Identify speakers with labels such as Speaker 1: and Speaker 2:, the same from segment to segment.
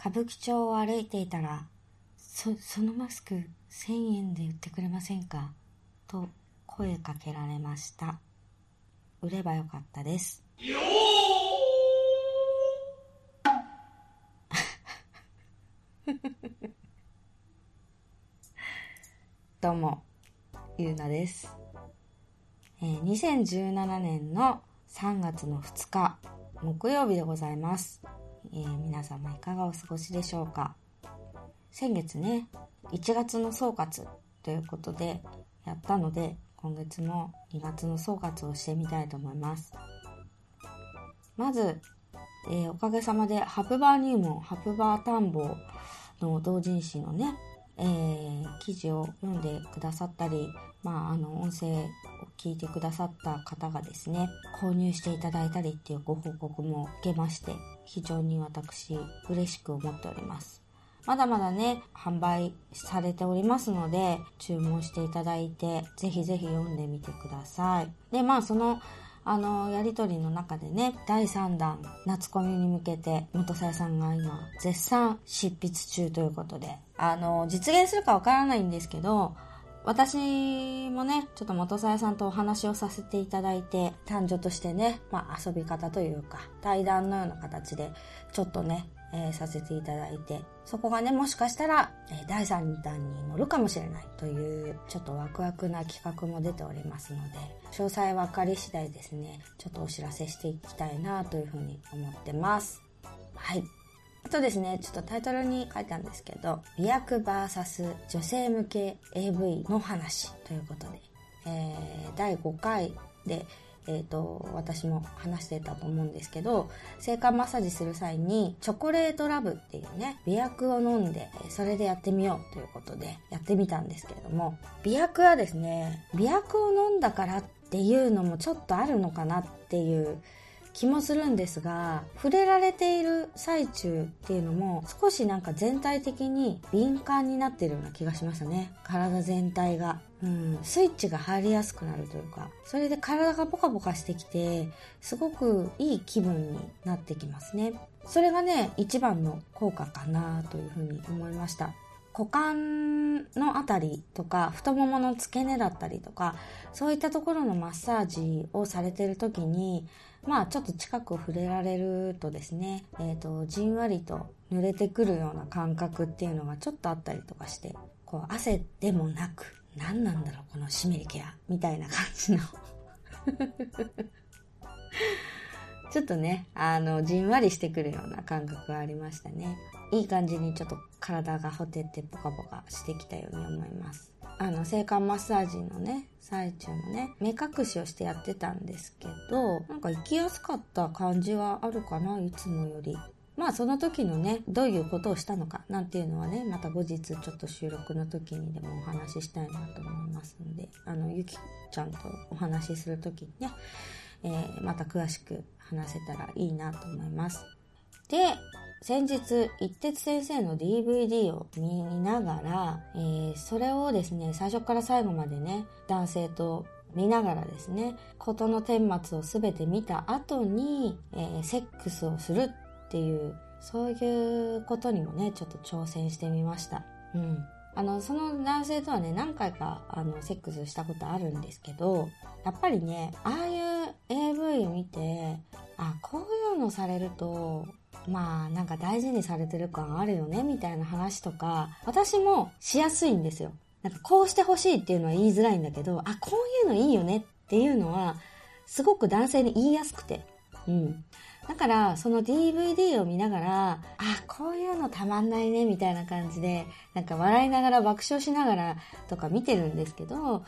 Speaker 1: 歌舞伎町を歩いていたら、そ、そのマスク1000円で売ってくれませんか？と声かけられました。売ればよかったです。どうも、ゆうなです。えー、2017年の3月の2日、木曜日でございます。えー、皆様いかがお過ごしでしょうか？先月ね、1月の総括ということでやったので、今月も2月の総括をしてみたいと思います。まず、えー、おかげさまでハプバー入門、ハプバー探訪の同人誌のね、えー、記事を読んでくださったり、まあ、あの、音声聞いてくださった方がですね、購入していただいたりっていうご報告も受けまして、非常に私、嬉しく思っております。まだまだね、販売されておりますので、注文していただいて、ぜひぜひ読んでみてください。で、まあ、その、あの、やりとりの中でね、第3弾、夏コミに向けて、元さやさんが今、絶賛執筆中ということで、あの、実現するかわからないんですけど、私もね、ちょっと元さやさんとお話をさせていただいて、男女としてね、まあ遊び方というか、対談のような形で、ちょっとね、えー、させていただいて、そこがね、もしかしたら、えー、第3弾に乗るかもしれないという、ちょっとワクワクな企画も出ておりますので、詳細分かり次第ですね、ちょっとお知らせしていきたいなというふうに思ってます。はい。とですね、ちょっとタイトルに書いたんですけど、美薬 VS 女性向け AV の話ということで、えー、第5回で、えっ、ー、と、私も話してたと思うんですけど、性感マッサージする際に、チョコレートラブっていうね、美薬を飲んで、それでやってみようということで、やってみたんですけれども、美薬はですね、美薬を飲んだからっていうのもちょっとあるのかなっていう気もするんですが、触れられている最中っていうのも少しなんか全体的に敏感になってるような気がしましたね。体全体が。うん、スイッチが入りやすくなるというか、それで体がポカポカしてきて、すごくいい気分になってきますね。それがね、一番の効果かなというふうに思いました。股間のあたりとか、太ももの付け根だったりとか、そういったところのマッサージをされてる時に、まあちょっと近く触れられるとですね、え、ー、と、じんわりと濡れてくるような感覚っていうのがちょっとあったりとかして、こう汗でもなく、何なんだろうこの湿りケア、みたいな感じの ちょっとね、あの、じんわりしてくるような感覚がありましたね。いい感じにちょっと体がほてってポカポカしてきたように思います。あの、性感マッサージのね、最中もね、目隠しをしてやってたんですけど、なんか行きやすかった感じはあるかな、いつもより。まあその時のね、どういうことをしたのかなんていうのはね、また後日ちょっと収録の時にでもお話ししたいなと思いますので、あの、ゆきちゃんとお話しする時にね、えー、また詳しく話せたらいいなと思います。で、先日、一徹先生の DVD を見ながら、えー、それをですね、最初から最後までね、男性と見ながらですね、事の顛末をすべて見た後に、えー、セックスをするっていう、そういうことにもね、ちょっと挑戦してみました。うん。あの、その男性とはね、何回か、あの、セックスしたことあるんですけど、やっぱりね、ああいう AV を見て、あ、こういうのされると、まあ、なんか大事にされてる感あるよね、みたいな話とか、私もしやすいんですよ。なんかこうしてほしいっていうのは言いづらいんだけど、あ、こういうのいいよねっていうのは、すごく男性に言いやすくて。うん。だから、その DVD を見ながら、あ、こういうのたまんないね、みたいな感じで、なんか笑いながら爆笑しながらとか見てるんですけど、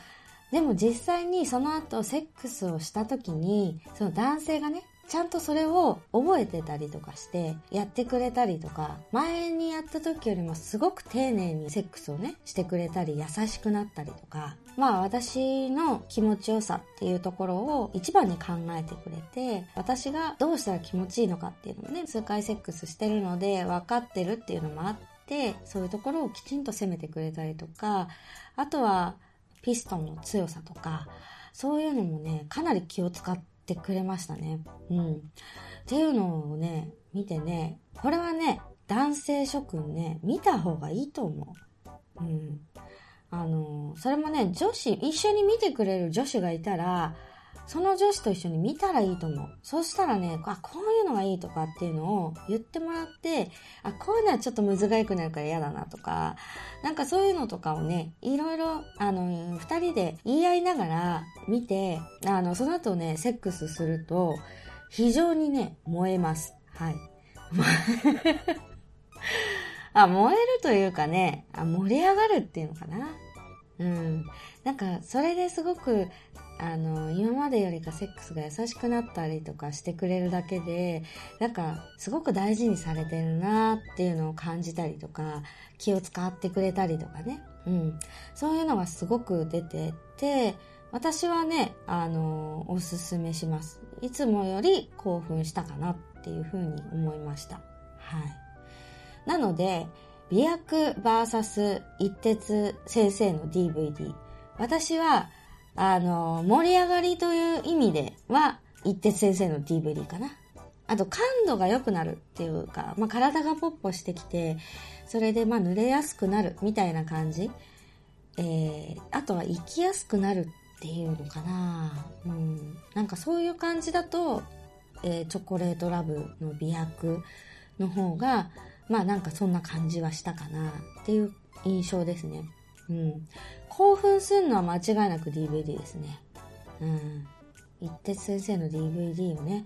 Speaker 1: でも実際にその後セックスをした時に、その男性がね、ちゃんとそれを覚えてたりとかしてやってくれたりとか前にやった時よりもすごく丁寧にセックスをねしてくれたり優しくなったりとかまあ私の気持ちよさっていうところを一番に考えてくれて私がどうしたら気持ちいいのかっていうのもね数回セックスしてるので分かってるっていうのもあってそういうところをきちんと責めてくれたりとかあとはピストンの強さとかそういうのもねかなり気を使ってってくれましたね。うん。っていうのをね、見てね、これはね、男性諸君ね、見た方がいいと思う。うん。あの、それもね、女子、一緒に見てくれる女子がいたら、その女子と一緒に見たらいいと思う。そしたらね、あ、こういうのがいいとかっていうのを言ってもらって、あ、こういうのはちょっと難しくなるから嫌だなとか、なんかそういうのとかをね、いろいろ、あの、二人で言い合いながら見て、あの、その後ね、セックスすると、非常にね、燃えます。はい。あ、燃えるというかね、あ盛り上がるっていうのかな。うん。なんか、それですごく、あの、今までよりかセックスが優しくなったりとかしてくれるだけで、なんか、すごく大事にされてるなっていうのを感じたりとか、気を使ってくれたりとかね。うん。そういうのがすごく出てて、私はね、あの、おすすめします。いつもより興奮したかなっていうふうに思いました。はい。なので、美薬 VS 一徹先生の DVD。私は、あの、盛り上がりという意味では、一徹先生の DVD かな。あと、感度が良くなるっていうか、まあ、体がポッポしてきて、それで、まあ、濡れやすくなるみたいな感じ。えー、あとは、生きやすくなるっていうのかな。うん。なんかそういう感じだと、えー、チョコレートラブの美薬の方が、まあなんかそんな感じはしたかなっていう印象ですね。うん。興奮するのは間違いなく DVD ですね。うん。一徹先生の DVD をね、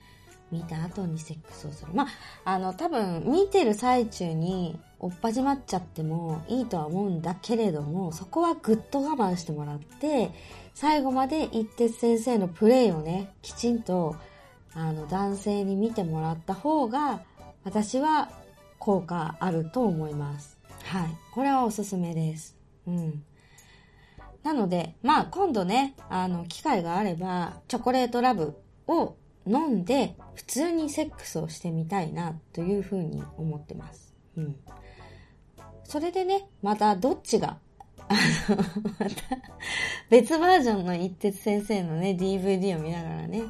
Speaker 1: 見た後にセックスをする。まあ、あの、多分、見てる最中に、おっぱじまっちゃってもいいとは思うんだけれども、そこはぐっと我慢してもらって、最後まで一徹先生のプレイをね、きちんと、あの、男性に見てもらった方が、私は効果あると思います。はい。これはおすすめです。うん。なので、まあ今度ね、あの、機会があれば、チョコレートラブを飲んで、普通にセックスをしてみたいな、というふうに思ってます。うん。それでね、またどっちが、あの、また、別バージョンの一徹先生のね、DVD を見ながらね、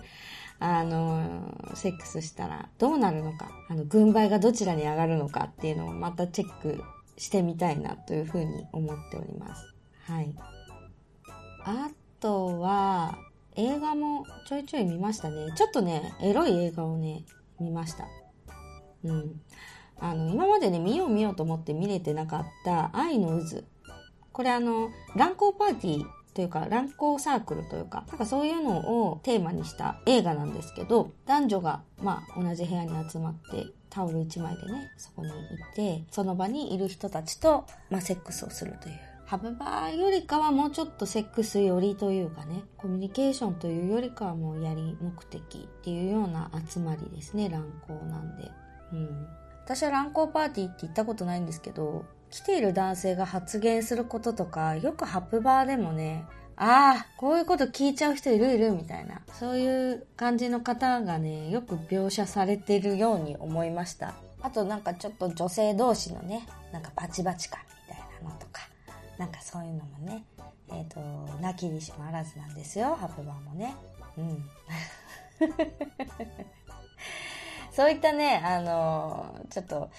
Speaker 1: あの、セックスしたらどうなるのか、あの、軍配がどちらに上がるのかっていうのをまたチェックしてみたいなというふうに思っております。はい。あとは、映画もちょいちょい見ましたね。ちょっとね、エロい映画をね、見ました。うん。あの、今までね、見よう見ようと思って見れてなかった愛の渦。これあの、乱交パーティーというか乱交サークルというか、なんかそういうのをテーマにした映画なんですけど、男女がまあ同じ部屋に集まってタオル1枚でね、そこに行って、その場にいる人たちと、まあ、セックスをするという。ハブバーよりかはもうちょっとセックス寄りというかね、コミュニケーションというよりかはもうやり目的っていうような集まりですね、乱交なんで。うん。私は乱交パーティーって言ったことないんですけど、来ている男性が発言することとか、よくハプバーでもね、ああ、こういうこと聞いちゃう人いるいるみたいな、そういう感じの方がね、よく描写されてるように思いました。あとなんかちょっと女性同士のね、なんかバチバチ感みたいなのとか、なんかそういうのもね、えっ、ー、と、なきにしもあらずなんですよ、ハプバーもね。うん。そういったね、あのー、ちょっと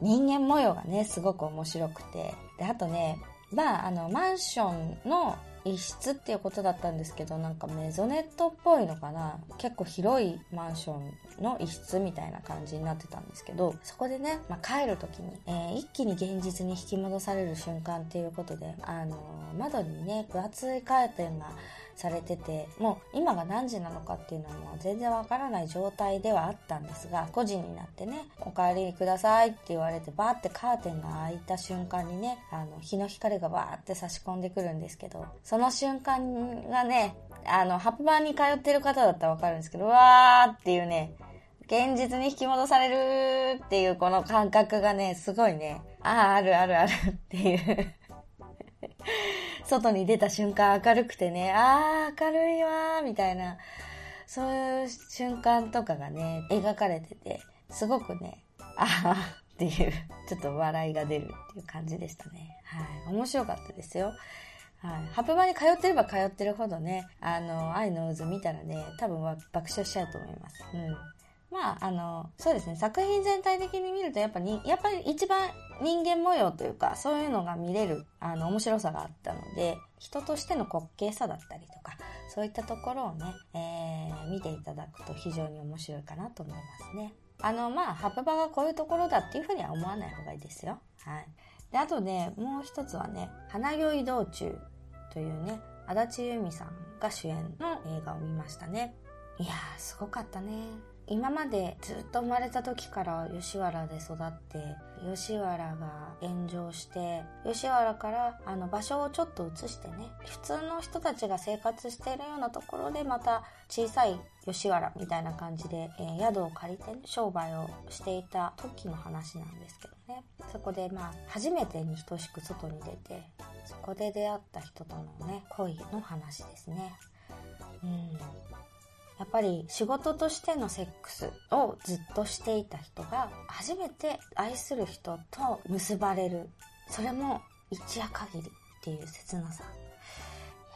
Speaker 1: 人間模様がね、すごく面白くて。で、あとね、まあ、あの、マンションの一室っていうことだったんですけど、なんかメゾネットっぽいのかな結構広いマンションの一室みたいな感じになってたんですけど、そこでね、まあ、帰る時に、えー、一気に現実に引き戻される瞬間っていうことで、あのー、窓にね、分厚いカーテンがされてて、もう今が何時なのかっていうのも全然わからない状態ではあったんですが、5時になってね、お帰りくださいって言われて、バーってカーテンが開いた瞬間にね、あの、日の光がバーって差し込んでくるんですけど、その瞬間がね、あの、ハプバーに通ってる方だったらわかるんですけど、わーっていうね、現実に引き戻されるっていうこの感覚がね、すごいね、ああ、あるあるあるっていう。外に出た瞬間明るくてね、ああ、明るいわー、みたいな、そういう瞬間とかがね、描かれてて、すごくね、ああ、っていう、ちょっと笑いが出るっていう感じでしたね。はい。面白かったですよ。はい。ハプバに通ってれば通ってるほどね、あの、愛の渦見たらね、多分爆笑しちゃうと思います。うん。まあ、あの、そうですね、作品全体的に見ると、やっぱに、やっぱり一番人間模様というか、そういうのが見れる、あの、面白さがあったので、人としての滑稽さだったりとか、そういったところをね、えー、見ていただくと非常に面白いかなと思いますね。あの、まあ、ハプバがこういうところだっていうふうには思わない方がいいですよ。はい。で、あとね、もう一つはね、花酔い道中というね、足立由美さんが主演の映画を見ましたね。いやー、すごかったね。今までずっと生まれた時から吉原で育って吉原が炎上して吉原からあの場所をちょっと移してね普通の人たちが生活しているようなところでまた小さい吉原みたいな感じで、えー、宿を借りて、ね、商売をしていた時の話なんですけどね。そこでまあ初めてに等しく外に出てそこで出会った人とのね恋の話ですね。うん。やっぱり仕事としてのセックスをずっとしていた人が初めて愛する人と結ばれる。それも一夜限りっていう切なさ。い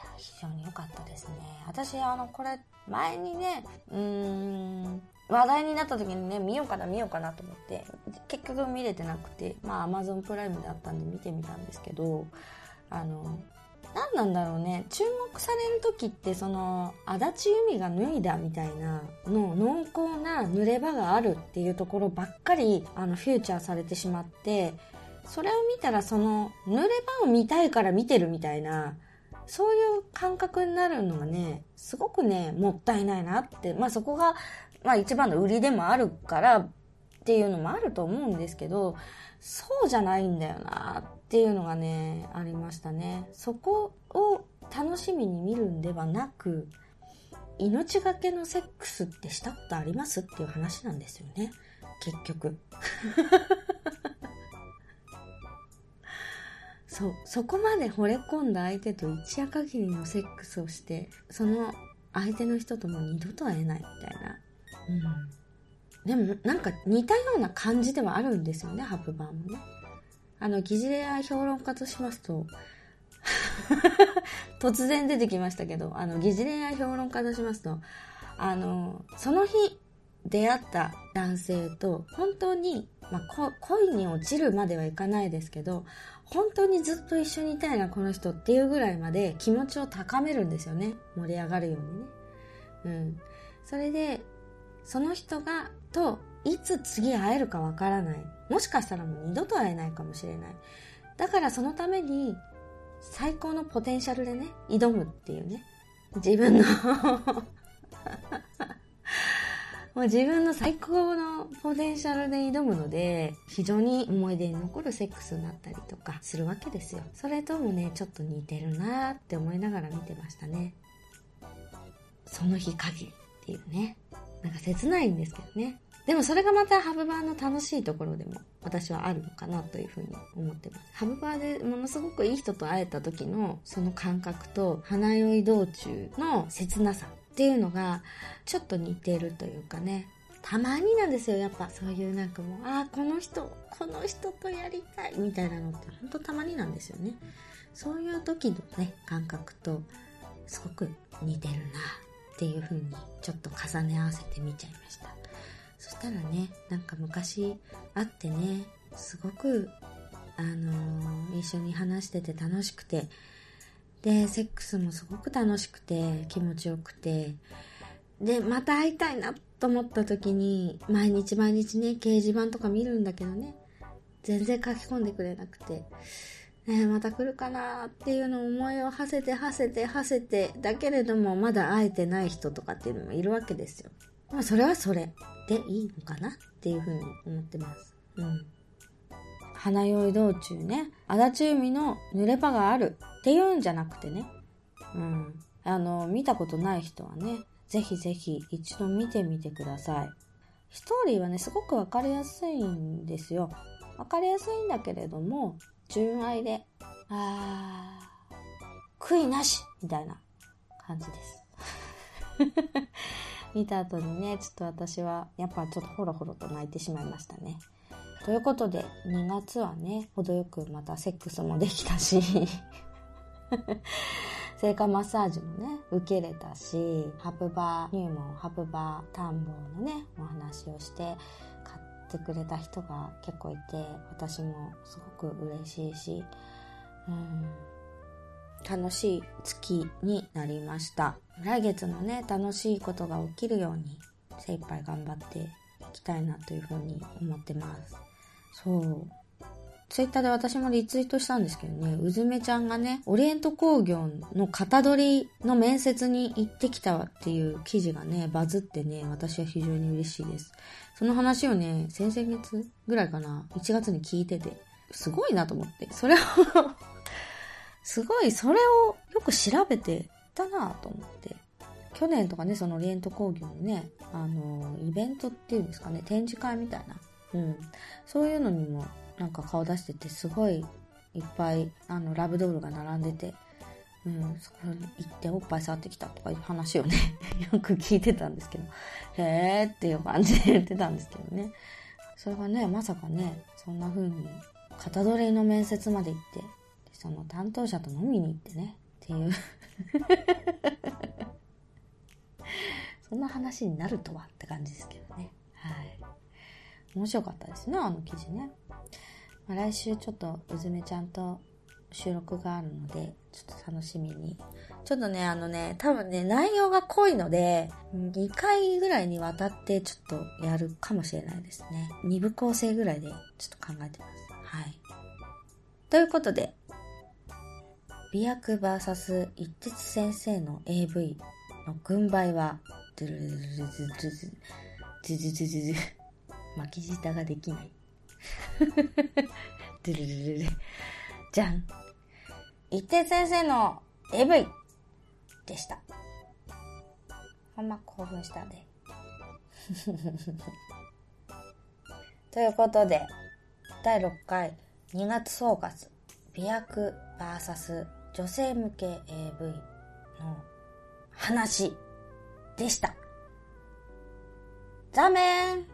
Speaker 1: や、非常に良かったですね。私、あの、これ、前にね、うーん、話題になった時にね、見ようかな、見ようかなと思って、結局見れてなくて、まあ、アマゾンプライムだったんで見てみたんですけど、あの、何なんだろうね。注目される時ってその足立由美が脱いだみたいなの濃厚な濡れ場があるっていうところばっかりあのフューチャーされてしまってそれを見たらその濡れ場を見たいから見てるみたいなそういう感覚になるのがねすごくねもったいないなって。まあそこが、まあ、一番の売りでもあるからっていうのもあると思うんですけどそうじゃないんだよなっていうのがね、ありましたね。そこを楽しみに見るんではなく、命がけのセックスってしたことありますっていう話なんですよね。結局。そう、そこまで惚れ込んだ相手と一夜限りのセックスをして、その相手の人とも二度と会えないみたいな。うん。でもなんか似たような感じではあるんですよね、ハプバーもね。あの、疑似恋愛評論家としますと、突然出てきましたけど、あの、疑似恋愛評論家としますと、あの、その日出会った男性と、本当に、まあ、恋に落ちるまではいかないですけど、本当にずっと一緒にいたいな、この人っていうぐらいまで気持ちを高めるんですよね。盛り上がるようにね。うん。それで、その人が、と、いつ次会えるかわからない。もしかしたらもう二度と会えないかもしれない。だからそのために、最高のポテンシャルでね、挑むっていうね。自分の もう自分の最高のポテンシャルで挑むので、非常に思い出に残るセックスになったりとかするわけですよ。それともね、ちょっと似てるなーって思いながら見てましたね。その日限りっていうね。なんか切ないんですけどね。でもそれがまたハブバーの楽しいところでも私はあるのかなというふうに思ってます。ハブバーでものすごくいい人と会えた時のその感覚と花酔い道中の切なさっていうのがちょっと似てるというかね。たまになんですよ、やっぱそういうなんかもう、ああ、この人、この人とやりたいみたいなのってほんとたまになんですよね。そういう時のね、感覚とすごく似てるなっていう風にちょっと重ね合わせてみちゃいました。そしたらね、なんか昔会ってね、すごく、あのー、一緒に話してて楽しくて、で、セックスもすごく楽しくて、気持ちよくて、で、また会いたいなと思った時に、毎日毎日ね、掲示板とか見るんだけどね、全然書き込んでくれなくて、ね、また来るかなっていうのを思いを馳せて馳せて馳せて、だけれどもまだ会えてない人とかっていうのもいるわけですよ。まあそれはそれでいいのかなっていうふうに思ってます。うん。花酔い道中ね、足立海の濡れ場があるっていうんじゃなくてね、うん。あの、見たことない人はね、ぜひぜひ一度見てみてください。ストーリーはね、すごくわかりやすいんですよ。わかりやすいんだけれども、純愛で、あー、悔いなしみたいな感じです。見た後にね、ちょっと私は、やっぱちょっとホロホロと泣いてしまいましたね。ということで、2月はね、程よくまたセックスもできたし。性感マッサージもね、受けれたし、ハプバー入門、ハプバー探訪のね、お話をして、買ってくれた人が結構いて、私もすごく嬉しいし、うん、楽しい月になりました。来月のね、楽しいことが起きるように精一杯頑張っていきたいなというふうに思ってます。そう。ツイッターで私もリツイートしたんですけどね、うずめちゃんがね、オリエント工業の型取りの面接に行ってきたっていう記事がね、バズってね、私は非常に嬉しいです。その話をね、先々月ぐらいかな、1月に聞いてて、すごいなと思って。それをすごい、それをよく調べてたなと思って。去年とかね、そのオリエント工業のね、あの、イベントっていうんですかね、展示会みたいな。うん。そういうのにもなんか顔出してて、すごいいっぱい、あの、ラブドールが並んでて、うん、そこに行っておっぱい触ってきたとかいう話をね よく聞いてたんですけど、へーっていう感じで言ってたんですけどね。それがね、まさかね、そんな風に、型取りの面接まで行って、その担当者と飲みに行ってね、っていう そんな話になるとはって感じですけどね。はい。面白かったですね、あの記事ね。まあ、来週ちょっとうずめちゃんと収録があるので、ちょっと楽しみに。ちょっとね、あのね、多分ね、内容が濃いので、2回ぐらいにわたってちょっとやるかもしれないですね。2部構成ぐらいでちょっと考えてます。はい。ということで、美薬 VS 一徹先生の AV の軍配は、ズルズルズルズルズズズズズ巻き舌ができない。ズルズルズじゃん。一徹先生の AV でした。あんま興奮したね。ということで、第6回2月総括、美薬 VS 女性向け AV の話でした。ザーメン